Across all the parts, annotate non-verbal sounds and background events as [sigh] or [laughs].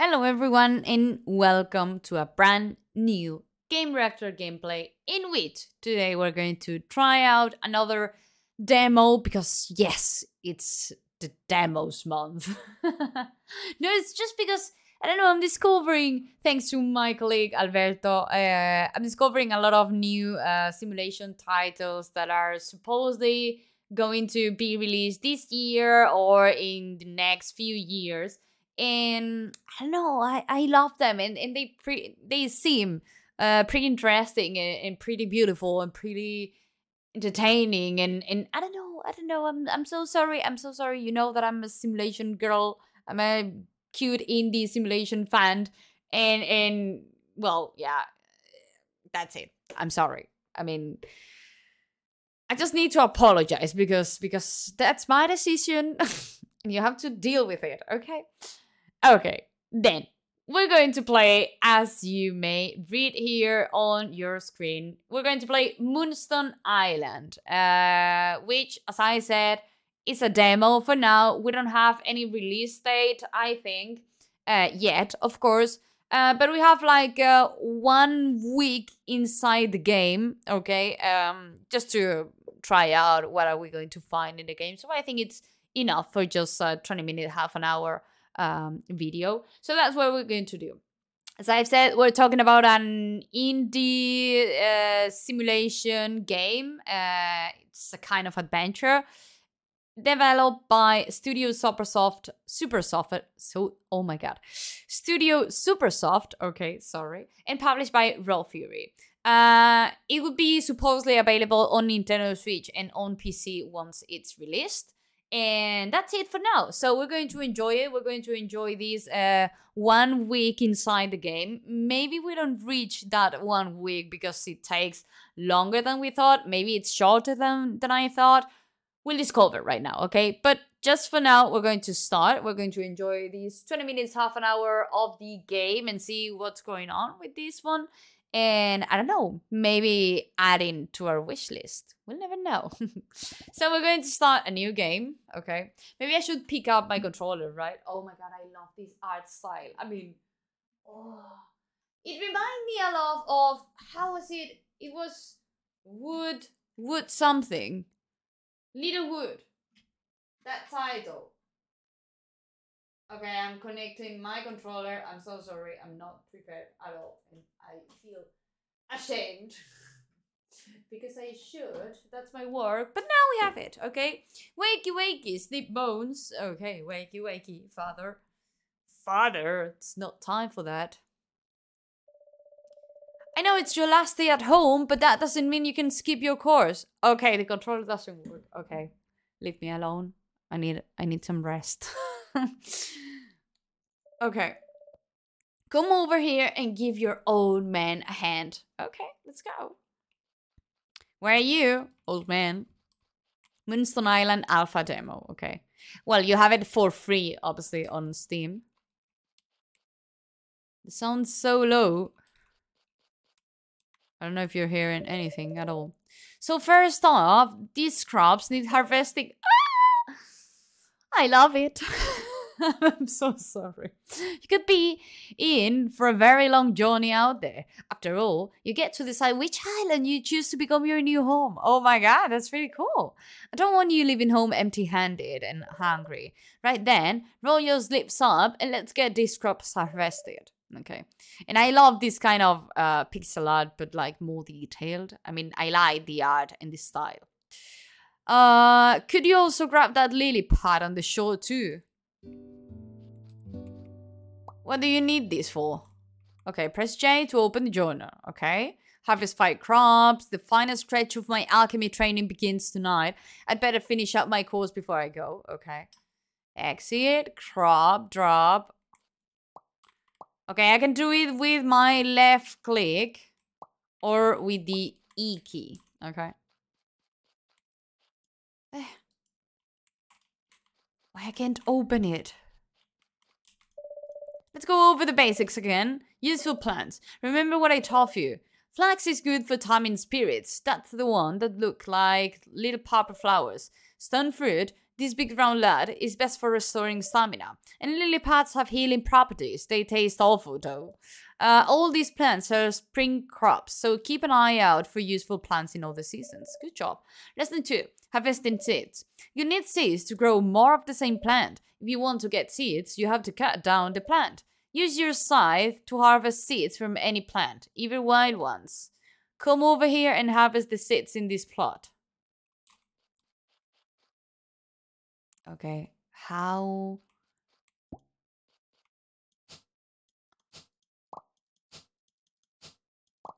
Hello, everyone, and welcome to a brand new Gamereactor gameplay in which today we're going to try out another demo because, yes, it's the demos month. [laughs] no, it's just because I don't know, I'm discovering, thanks to my colleague Alberto, uh, I'm discovering a lot of new uh, simulation titles that are supposedly going to be released this year or in the next few years. And I don't know, I, I love them and, and they pre- they seem uh, pretty interesting and, and pretty beautiful and pretty entertaining and, and I don't know, I don't know, I'm I'm so sorry, I'm so sorry. You know that I'm a simulation girl. I'm a cute indie simulation fan and and well, yeah, that's it. I'm sorry. I mean, I just need to apologize because because that's my decision [laughs] and you have to deal with it, okay? Okay. Then we're going to play as you may read here on your screen. We're going to play Moonstone Island, uh which as I said is a demo for now. We don't have any release date, I think, uh yet, of course. Uh, but we have like uh, one week inside the game, okay, um, just to try out what are we going to find in the game. So I think it's enough for just a 20 minutes, half an hour um, video. So that's what we're going to do. As I've said, we're talking about an indie uh, simulation game. Uh, it's a kind of adventure developed by Studio Supersoft, Supersoft, so oh my god, Studio Supersoft. Okay, sorry, and published by Raw Fury. Uh, it would be supposedly available on Nintendo Switch and on PC once it's released. And that's it for now. So we're going to enjoy it. We're going to enjoy this uh, one week inside the game. Maybe we don't reach that one week because it takes longer than we thought. Maybe it's shorter than, than I thought we'll discover right now, okay? But just for now, we're going to start. We're going to enjoy these 20 minutes, half an hour of the game and see what's going on with this one. And I don't know, maybe add in to our wish list. We'll never know. [laughs] so we're going to start a new game, okay? Maybe I should pick up my mm-hmm. controller, right? Oh my god, I love this art style. I mean, oh, it reminds me a lot of how was it? It was wood, wood something. Littlewood. That title. Okay, I'm connecting my controller. I'm so sorry. I'm not prepared at all. I feel ashamed. [laughs] because I should. That's my work. But now we have it, okay? Wakey wakey, sleep bones. Okay, wakey wakey, father. Father, it's not time for that. I know it's your last day at home, but that doesn't mean you can skip your course. Okay, the controller doesn't work. Okay. Leave me alone. I need I need some rest. [laughs] okay. Come over here and give your old man a hand. Okay, let's go. Where are you, old man? Moonstone Island Alpha Demo. Okay. Well, you have it for free, obviously, on Steam. It sounds so low. I don't know if you're hearing anything at all. So first off, these crops need harvesting. Ah! I love it. [laughs] [laughs] I'm so sorry. You could be in for a very long journey out there. After all, you get to decide which island you choose to become your new home. Oh my god, that's really cool. I don't want you leaving home empty handed and hungry. Right then, roll your lips up and let's get this crop harvested. Okay. And I love this kind of uh, pixel art, but like more detailed. I mean, I like the art and the style. Uh, could you also grab that lily pad on the shore too? What do you need this for? Okay, press J to open the journal, okay? Harvest five crops. The final stretch of my alchemy training begins tonight. I'd better finish up my course before I go, okay? Exit, crop, drop, Okay, I can do it with my left click or with the E key. Okay. [sighs] I can't open it? Let's go over the basics again. Useful plants. Remember what I taught you. Flax is good for taming spirits. That's the one that look like little purple flowers. Stone fruit, this big round lad is best for restoring stamina. And lily pads have healing properties. They taste awful though. Uh, all these plants are spring crops, so keep an eye out for useful plants in all the seasons. Good job. Lesson 2 Harvesting seeds. You need seeds to grow more of the same plant. If you want to get seeds, you have to cut down the plant. Use your scythe to harvest seeds from any plant, even wild ones. Come over here and harvest the seeds in this plot. Okay, how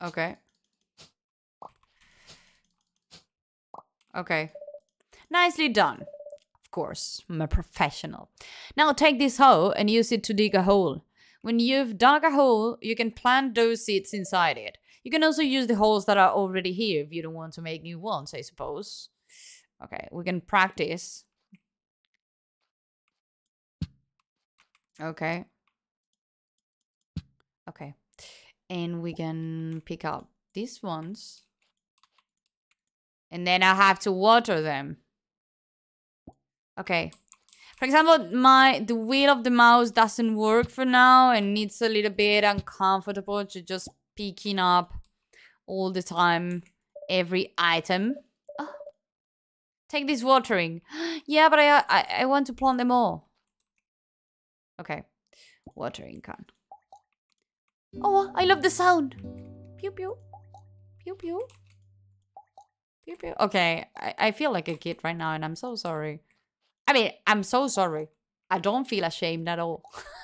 Okay. Okay. Nicely done. Of course, I'm a professional. Now take this hoe and use it to dig a hole. When you've dug a hole, you can plant those seeds inside it. You can also use the holes that are already here if you don't want to make new ones, I suppose. Okay, we can practice. Okay. Okay and we can pick up these ones. And then I have to water them. Okay. For example, my the wheel of the mouse doesn't work for now and it's a little bit uncomfortable to just picking up all the time every item. Oh. Take this watering. [gasps] yeah, but I, I I want to plant them all. Okay. Watering can. Oh, I love the sound. Pew pew. Pew pew. Pew pew. Okay, I, I feel like a kid right now and I'm so sorry. I mean, I'm so sorry. I don't feel ashamed at all. [laughs]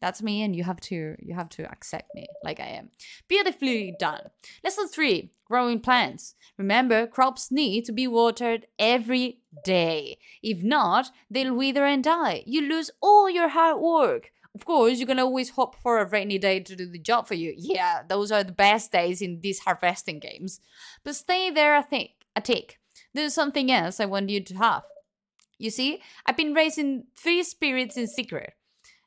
That's me and you have to you have to accept me like I am. Beautifully done. Lesson 3, growing plants. Remember, crops need to be watered every day. If not, they'll wither and die. You lose all your hard work. Of course, you can always hope for a rainy day to do the job for you. Yeah, those are the best days in these harvesting games. But stay there a, think, a tick. There's something else I want you to have. You see, I've been raising three spirits in secret.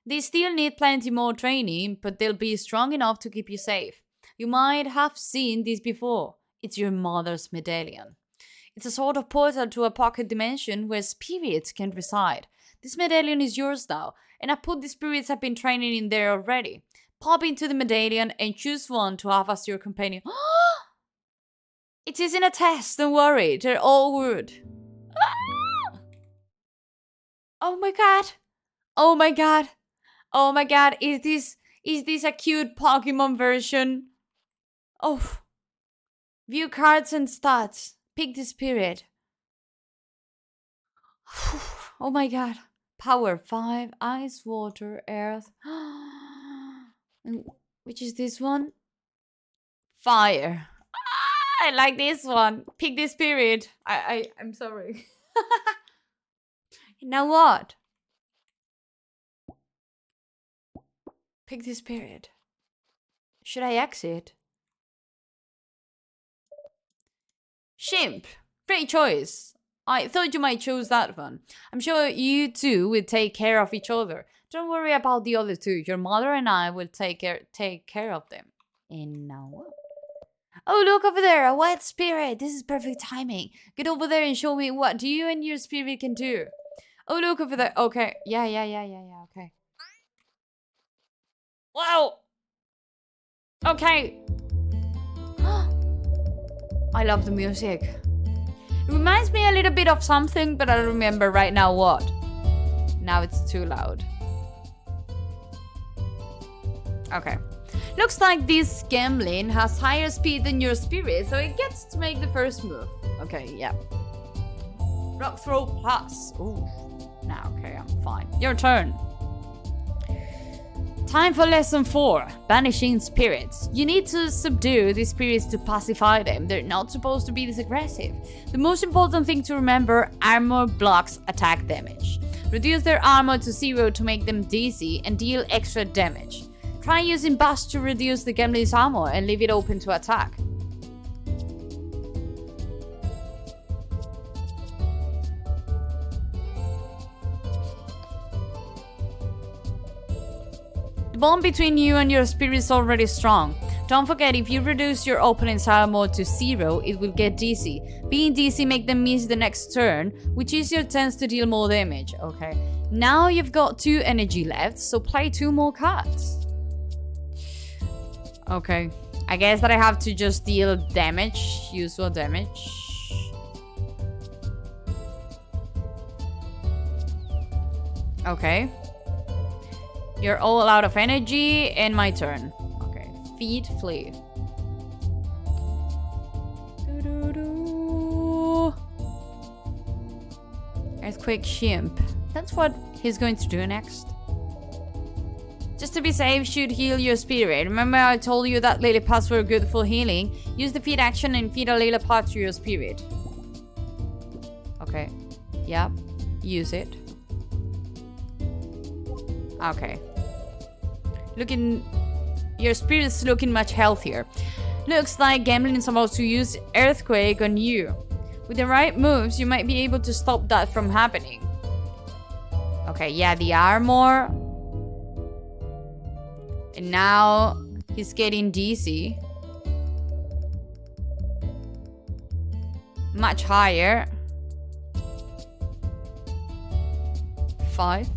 They still need plenty more training, but they'll be strong enough to keep you safe. You might have seen this before. It's your mother's medallion. It's a sort of portal to a pocket dimension where spirits can reside. This medallion is yours now, and I put the spirits I've been training in there already. Pop into the medallion and choose one to have as your companion. [gasps] it isn't a test, don't worry, they're all good. [gasps] oh my god! Oh my god! Oh my god, is this is this a cute Pokemon version? Oh. View cards and stats. Pick the spirit. [sighs] oh my god. Power 5, ice, water, earth. [gasps] which is this one? Fire. Ah, I like this one. Pick the spirit. I, I I'm sorry. [laughs] now what? Pick this spirit. Should I exit? Shimp. Great choice. I thought you might choose that one. I'm sure you two will take care of each other. Don't worry about the other two. Your mother and I will take care take care of them. And now? Oh, look over there, a white spirit. This is perfect timing. Get over there and show me what you and your spirit can do. Oh, look over there. Okay. Yeah, yeah, yeah, yeah, yeah. Okay. Wow. Okay. [gasps] I love the music. It reminds me a little bit of something, but I don't remember right now what. Now it's too loud. Okay. Looks like this gambling has higher speed than your spirit, so it gets to make the first move. Okay, yeah. Rock throw plus. Ooh. Now, okay, I'm fine. Your turn. Time for lesson 4 Banishing Spirits. You need to subdue the spirits to pacify them. They're not supposed to be this aggressive. The most important thing to remember armor blocks attack damage. Reduce their armor to zero to make them dizzy and deal extra damage. Try using Bust to reduce the Gemlin's armor and leave it open to attack. Bond between you and your spirit is already strong. Don't forget, if you reduce your opponent's armor to zero, it will get dizzy. Being dizzy make them miss the next turn, which is your chance to deal more damage. Okay. Now you've got two energy left, so play two more cards. Okay. I guess that I have to just deal damage, usual damage. Okay. You're all out of energy, and my turn. Okay. Feed, flea. Earthquake Shimp. That's what he's going to do next. Just to be safe, should heal your spirit. Remember I told you that lily pads were good for healing? Use the feed action and feed a lily pad to your spirit. Okay. Yep. Use it. Okay. Looking... Your spirit is looking much healthier. Looks like Gambling is about to use Earthquake on you. With the right moves, you might be able to stop that from happening. Okay, yeah, the armor. And now he's getting dizzy. Much higher. Five.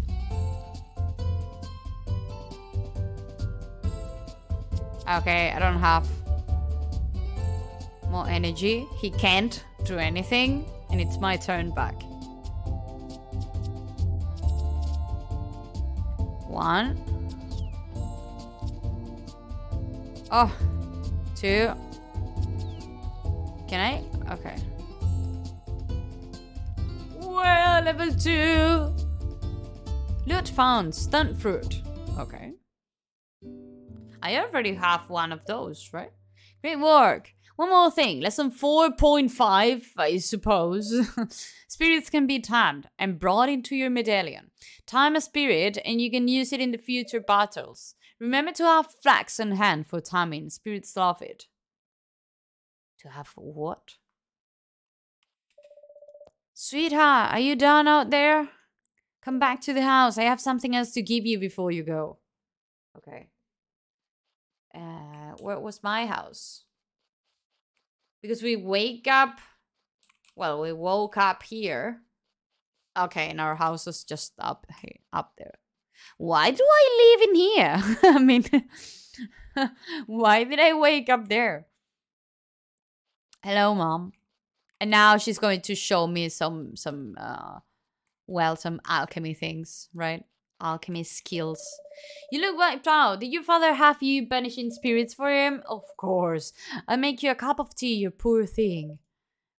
Okay, I don't have more energy. He can't do anything, and it's my turn back. One. Oh, two. Can I? Okay. Well, level two. Loot found. Stunt fruit. Okay. I already have one of those, right? Great work. One more thing. Lesson 4.5, I suppose. [laughs] Spirits can be tamed and brought into your medallion. Time a spirit and you can use it in the future battles. Remember to have flax on hand for timing. Spirits love it. To have what? Sweetheart, are you done out there? Come back to the house. I have something else to give you before you go. Okay. Uh, where was my house? Because we wake up. Well, we woke up here. Okay, and our house is just up up there. Why do I live in here? [laughs] I mean, [laughs] why did I wake up there? Hello, mom. And now she's going to show me some some uh well some alchemy things, right? Alchemy skills. You look wiped out. Did your father have you banishing spirits for him? Of course. I'll make you a cup of tea, you poor thing.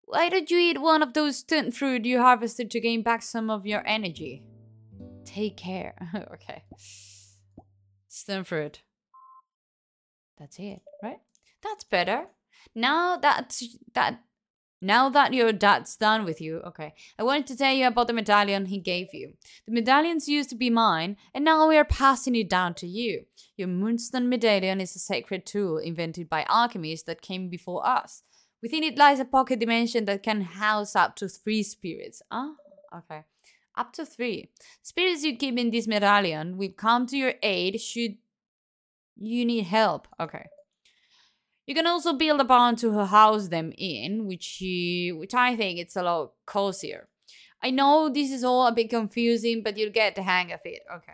Why don't you eat one of those stunt fruit you harvested to gain back some of your energy? Take care. [laughs] okay. Stunt fruit. That's it, right? That's better. Now that that now that your dad's done with you, okay, I wanted to tell you about the medallion he gave you. The medallion's used to be mine, and now we are passing it down to you. Your Moonstone medallion is a sacred tool invented by alchemists that came before us. Within it lies a pocket dimension that can house up to three spirits. Ah, okay. Up to three. Spirits you keep in this medallion will come to your aid should you need help. Okay. You can also build a barn to house them in, which you, which I think it's a lot cozier. I know this is all a bit confusing, but you'll get the hang of it. Okay.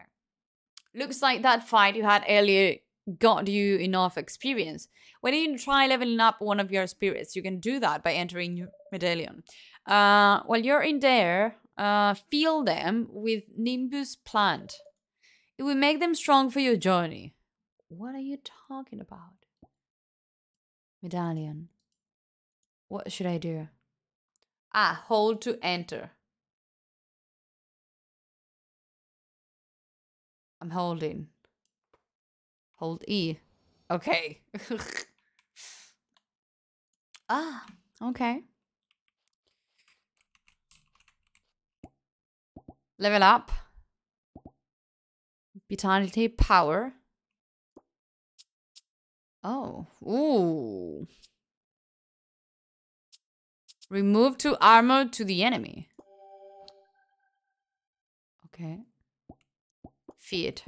Looks like that fight you had earlier got you enough experience. When you try leveling up one of your spirits, you can do that by entering your medallion. Uh, while you're in there, uh, fill them with Nimbus plant. It will make them strong for your journey. What are you talking about? Medallion. What should I do? Ah, hold to enter. I'm holding. Hold E. Okay. [laughs] ah, okay. Level up. Vitality, power. Oh, ooh. Remove two armor to the enemy. Okay. Feed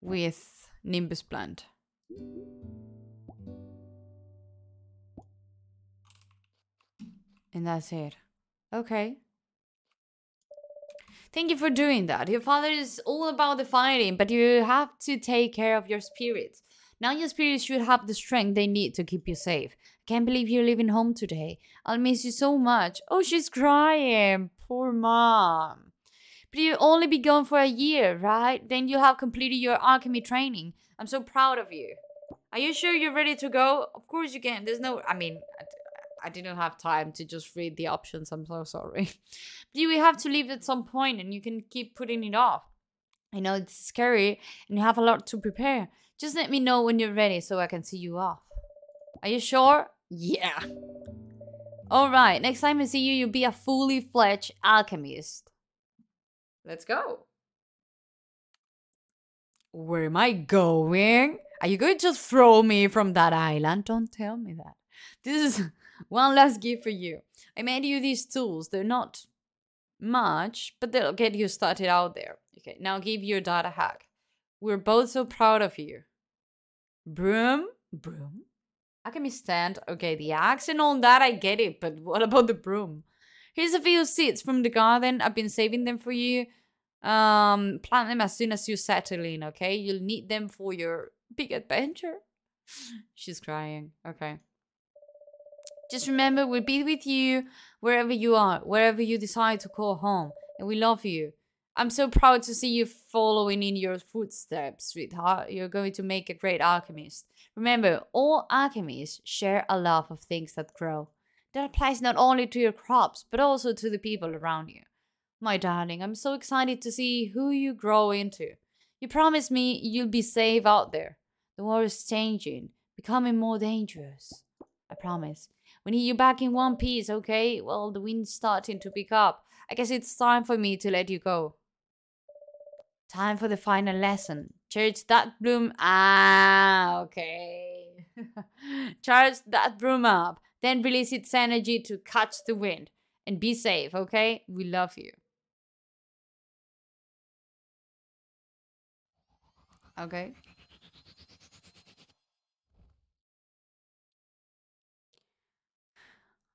with Nimbus plant. And that's it. Okay. Thank you for doing that. Your father is all about the fighting, but you have to take care of your spirits. Now your spirits should have the strength they need to keep you safe. Can't believe you're leaving home today. I'll miss you so much. Oh, she's crying. Poor mom. But you'll only be gone for a year, right? Then you'll have completed your alchemy training. I'm so proud of you. Are you sure you're ready to go? Of course you can. There's no, I mean, I didn't have time to just read the options. I'm so sorry. [laughs] But you have to leave at some point and you can keep putting it off. I know it's scary and you have a lot to prepare. Just let me know when you're ready so I can see you off. Are you sure? Yeah. Alright, next time I see you, you'll be a fully fledged alchemist. Let's go. Where am I going? Are you going to just throw me from that island? Don't tell me that. This is [laughs] one last gift for you. I made you these tools. They're not much, but they'll get you started out there. Okay, now give your dad a hug. We're both so proud of you. Broom? Broom? I can stand. Okay, the axe and all that, I get it, but what about the broom? Here's a few seeds from the garden. I've been saving them for you. Um, plant them as soon as you settle in, okay? You'll need them for your big adventure. [gasps] She's crying. Okay. Just remember, we'll be with you wherever you are, wherever you decide to call home. And we love you. I'm so proud to see you following in your footsteps, sweetheart. You're going to make a great alchemist. Remember, all alchemists share a love of things that grow. That applies not only to your crops, but also to the people around you. My darling, I'm so excited to see who you grow into. You promised me you'll be safe out there. The world is changing, becoming more dangerous. I promise. We need you back in one piece, okay? Well, the wind's starting to pick up. I guess it's time for me to let you go. Time for the final lesson. Charge that broom. Ah, okay. [laughs] Charge that broom up. Then release its energy to catch the wind. And be safe, okay? We love you. Okay.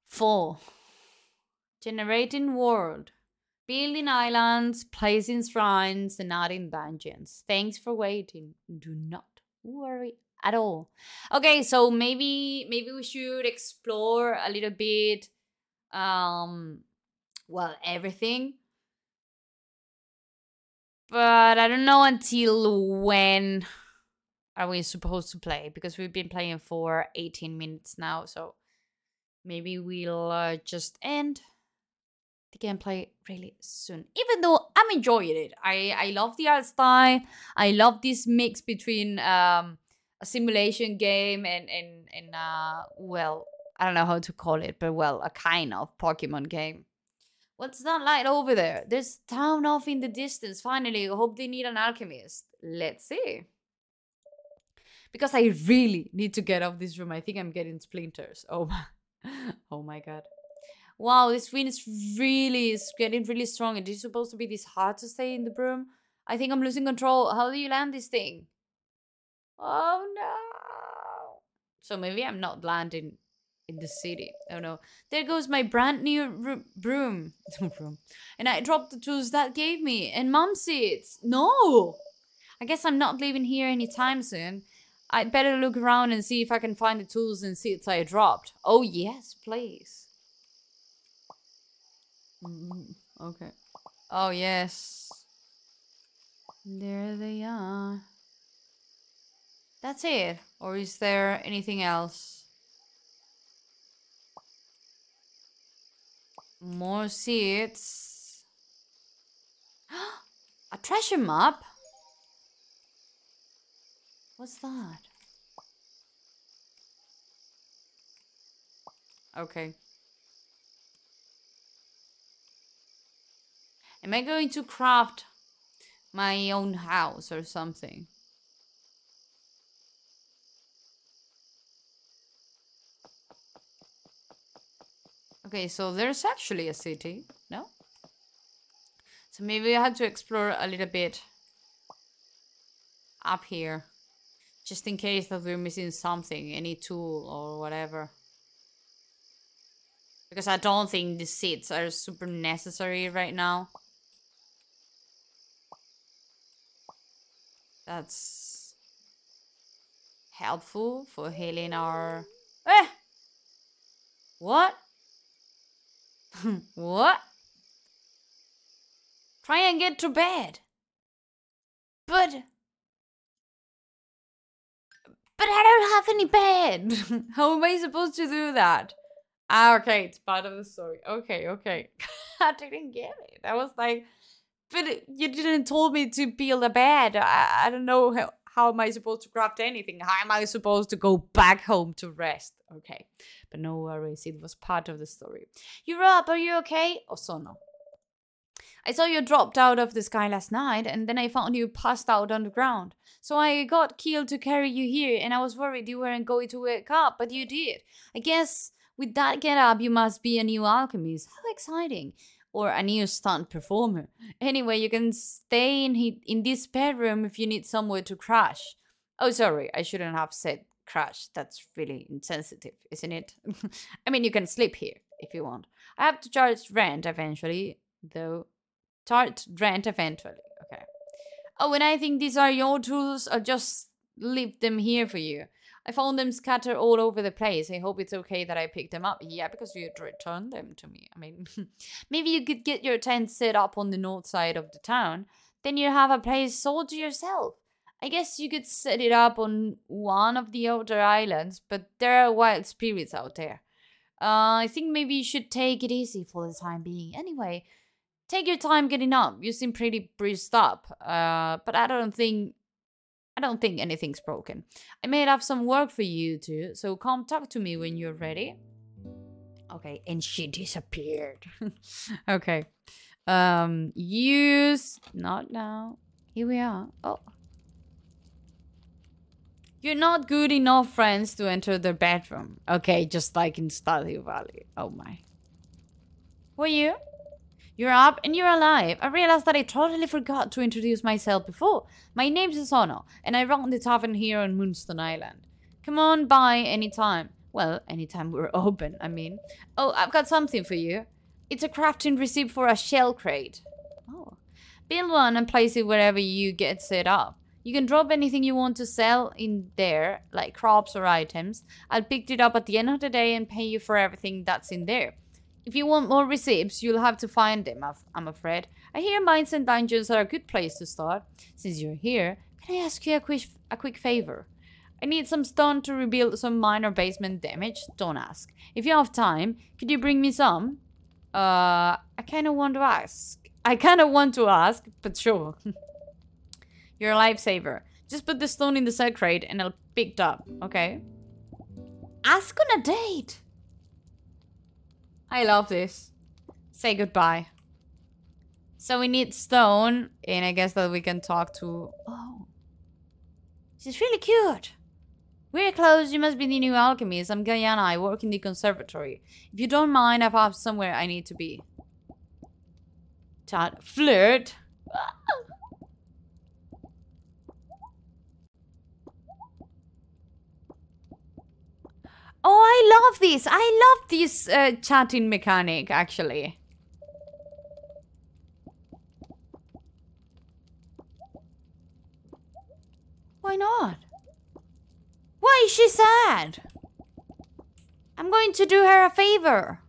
Four. Generating world. Building islands, placing shrines, and adding dungeons. Thanks for waiting. Do not worry at all. Okay, so maybe maybe we should explore a little bit um well everything. But I don't know until when are we supposed to play because we've been playing for 18 minutes now, so maybe we'll uh, just end the gameplay really soon. Even though I'm enjoying it, I I love the art style. I love this mix between um a simulation game and and and uh well I don't know how to call it, but well a kind of Pokemon game. What's that light over there? There's town off in the distance. Finally, I hope they need an alchemist. Let's see. Because I really need to get off this room. I think I'm getting splinters. Oh my, [laughs] oh my god. Wow, this wind is really is getting really strong. It is supposed to be this hard to stay in the broom. I think I'm losing control. How do you land this thing? Oh no. So maybe I'm not landing in the city. Oh no. There goes my brand new broom. [laughs] broom. And I dropped the tools that gave me. And mom seats. No. I guess I'm not leaving here anytime soon. I'd better look around and see if I can find the tools and seats I dropped. Oh yes, please. Mm, okay. Oh, yes. There they are. That's it. Or is there anything else? More seats. [gasps] A treasure map? What's that? Okay. Am I going to craft my own house or something? Okay, so there's actually a city, no? So maybe I had to explore a little bit up here. Just in case that we're missing something, any tool or whatever. Because I don't think the seats are super necessary right now. That's helpful for healing our... Eh! What? [laughs] what? Try and get to bed. But... But I don't have any bed. [laughs] How am I supposed to do that? Ah, okay, it's part of the story. Okay, okay. [laughs] I didn't get it. I was like, but you didn't told me to build a bed. I, I don't know how, how am I supposed to craft anything? How am I supposed to go back home to rest? Okay, but no worries. It was part of the story. You're up. Are you okay? Oh, Osono. I saw you dropped out of the sky last night, and then I found you passed out on the ground. So I got Keel to carry you here, and I was worried you weren't going to wake up, but you did. I guess with that get up, you must be a new alchemist. How exciting! Or a new stunt performer. Anyway, you can stay in he- in this bedroom if you need somewhere to crash. Oh, sorry, I shouldn't have said crash. That's really insensitive, isn't it? [laughs] I mean, you can sleep here if you want. I have to charge rent eventually, though Tart rent eventually. Okay. Oh, and I think these are your tools. I'll just leave them here for you. I found them scattered all over the place. I hope it's okay that I picked them up. Yeah, because you returned them to me. I mean, [laughs] maybe you could get your tent set up on the north side of the town. Then you have a place all to yourself. I guess you could set it up on one of the outer islands, but there are wild spirits out there. Uh, I think maybe you should take it easy for the time being. Anyway, take your time getting up. You seem pretty bruised up. Uh, but I don't think I don't think anything's broken. I may have some work for you too, so come talk to me when you're ready. Okay, and she disappeared. [laughs] okay. Um use not now. Here we are. Oh. You're not good enough friends to enter their bedroom. Okay, just like in Stardew Valley. Oh my. Who are you? You're up and you're alive. I realized that I totally forgot to introduce myself before. My name's Osono, and I run the tavern here on Moonstone Island. Come on by anytime. Well, anytime we're [laughs] open, I mean. Oh, I've got something for you. It's a crafting receipt for a shell crate. Oh. Build one and place it wherever you get set up. You can drop anything you want to sell in there, like crops or items. I'll pick it up at the end of the day and pay you for everything that's in there. If you want more receipts, you'll have to find them, I'm afraid. I hear mines and dungeons are a good place to start. Since you're here, can I ask you a quick, a quick favor? I need some stone to rebuild some minor basement damage. Don't ask. If you have time, could you bring me some? Uh, I kind of want to ask. I kind of want to ask, but sure. [laughs] You're a lifesaver. Just put the stone in the side crate and I'll pick it up, okay? Ask on a date! I love this. Say goodbye. So we need stone, and I guess that we can talk to... Oh. She's really cute. We're close, you must be the new alchemist. I'm Guyana, I work in the conservatory. If you don't mind, I have somewhere I need to be. Chat. Flirt? [laughs] Oh, I love this. I love this uh, chatting mechanic, actually. Why not? Why is she sad? I'm going to do her a favor.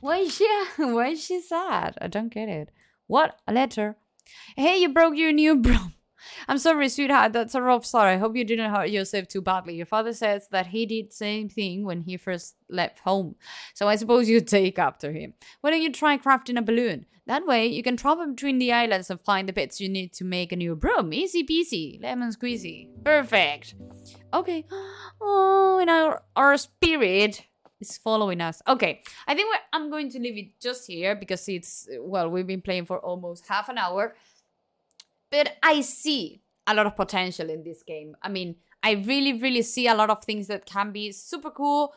Why is she [laughs] why is she sad? I don't get it. What? A letter. Hey, you broke your new [laughs] broom. I'm sorry, sweetheart. That's a rough start. I hope you didn't hurt yourself too badly. Your father says that he did the same thing when he first left home. So I suppose you take after him. Why don't you try crafting a balloon? That way, you can travel between the islands and find the bits you need to make a new broom. Easy peasy. Lemon squeezy. Perfect. Okay. [gasps] Oh, and our, our spirit is following us. Okay, I think I'm going to leave it just here because it's, well, we've been playing for almost half an hour. But I see a lot of potential in this game. I mean, I really, really see a lot of things that can be super cool.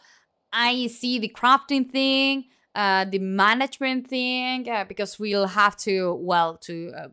I see the crafting thing, uh, the management thing, uh, because we'll have to, well, to, uh,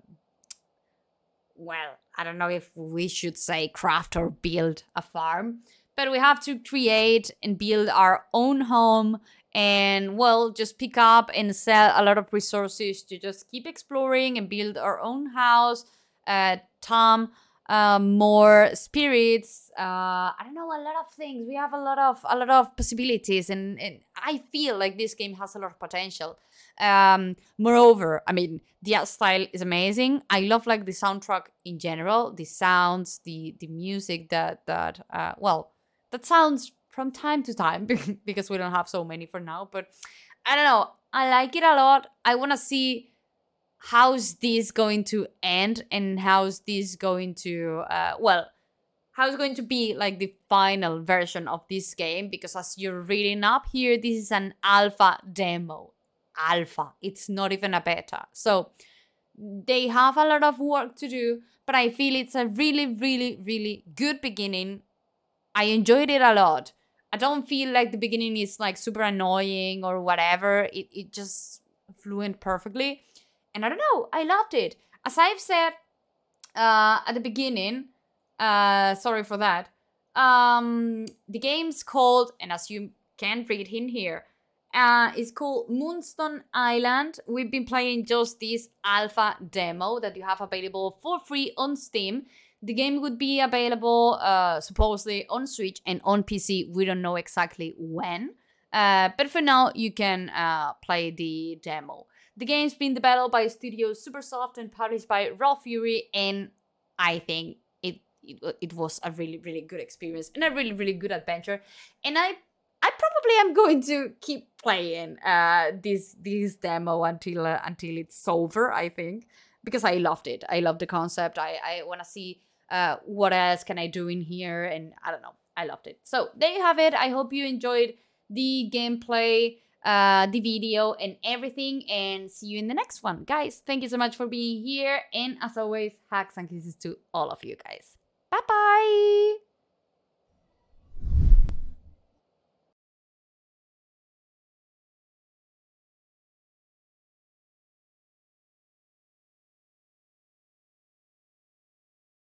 well, I don't know if we should say craft or build a farm, but we have to create and build our own home and well just pick up and sell a lot of resources to just keep exploring and build our own house uh tom uh, more spirits uh i don't know a lot of things. We have a lot of a lot of possibilities and, and i feel like this game has a lot of potential. Um moreover i mean the art style is amazing. I love like the soundtrack in general the sounds the the music that that uh well that sounds from time to time [laughs] because we don't have so many for now but i don't know. I like it a lot. I want to see how's this going to end and how's this going to uh, well how's going to be like the final version of this game? Because as you're reading up here this is an alpha demo. Alpha. It's not even a beta. So they have a lot of work to do but i feel it's a really really really good beginning. I enjoyed it a lot. I don't feel like the beginning is like super annoying or whatever. It, it just fluent perfectly and I don't know, I loved it. As I've said uh, at the beginning, uh, sorry for that. Um, the game's called, and as you can read in here, uh, it's called Moonstone Island. We've been playing just this alpha demo that you have available for free on Steam. The game would be available uh, supposedly on Switch and on PC. We don't know exactly when, uh, but for now, you can uh, play the demo. The game's been developed by Studio Supersoft and published by Raw Fury, and I think it, it it was a really really good experience and a really really good adventure. And I I probably am going to keep playing uh this this demo until uh, until it's over. I think because I loved it. I love the concept. I I want to see uh what else can I do in here, and I don't know. I loved it. So there you have it. I hope you enjoyed the gameplay uh, the video and everything. And see you in the next one. Guys, thank you so much for being here. And as always, hugs and kisses to all of you guys. Bye bye.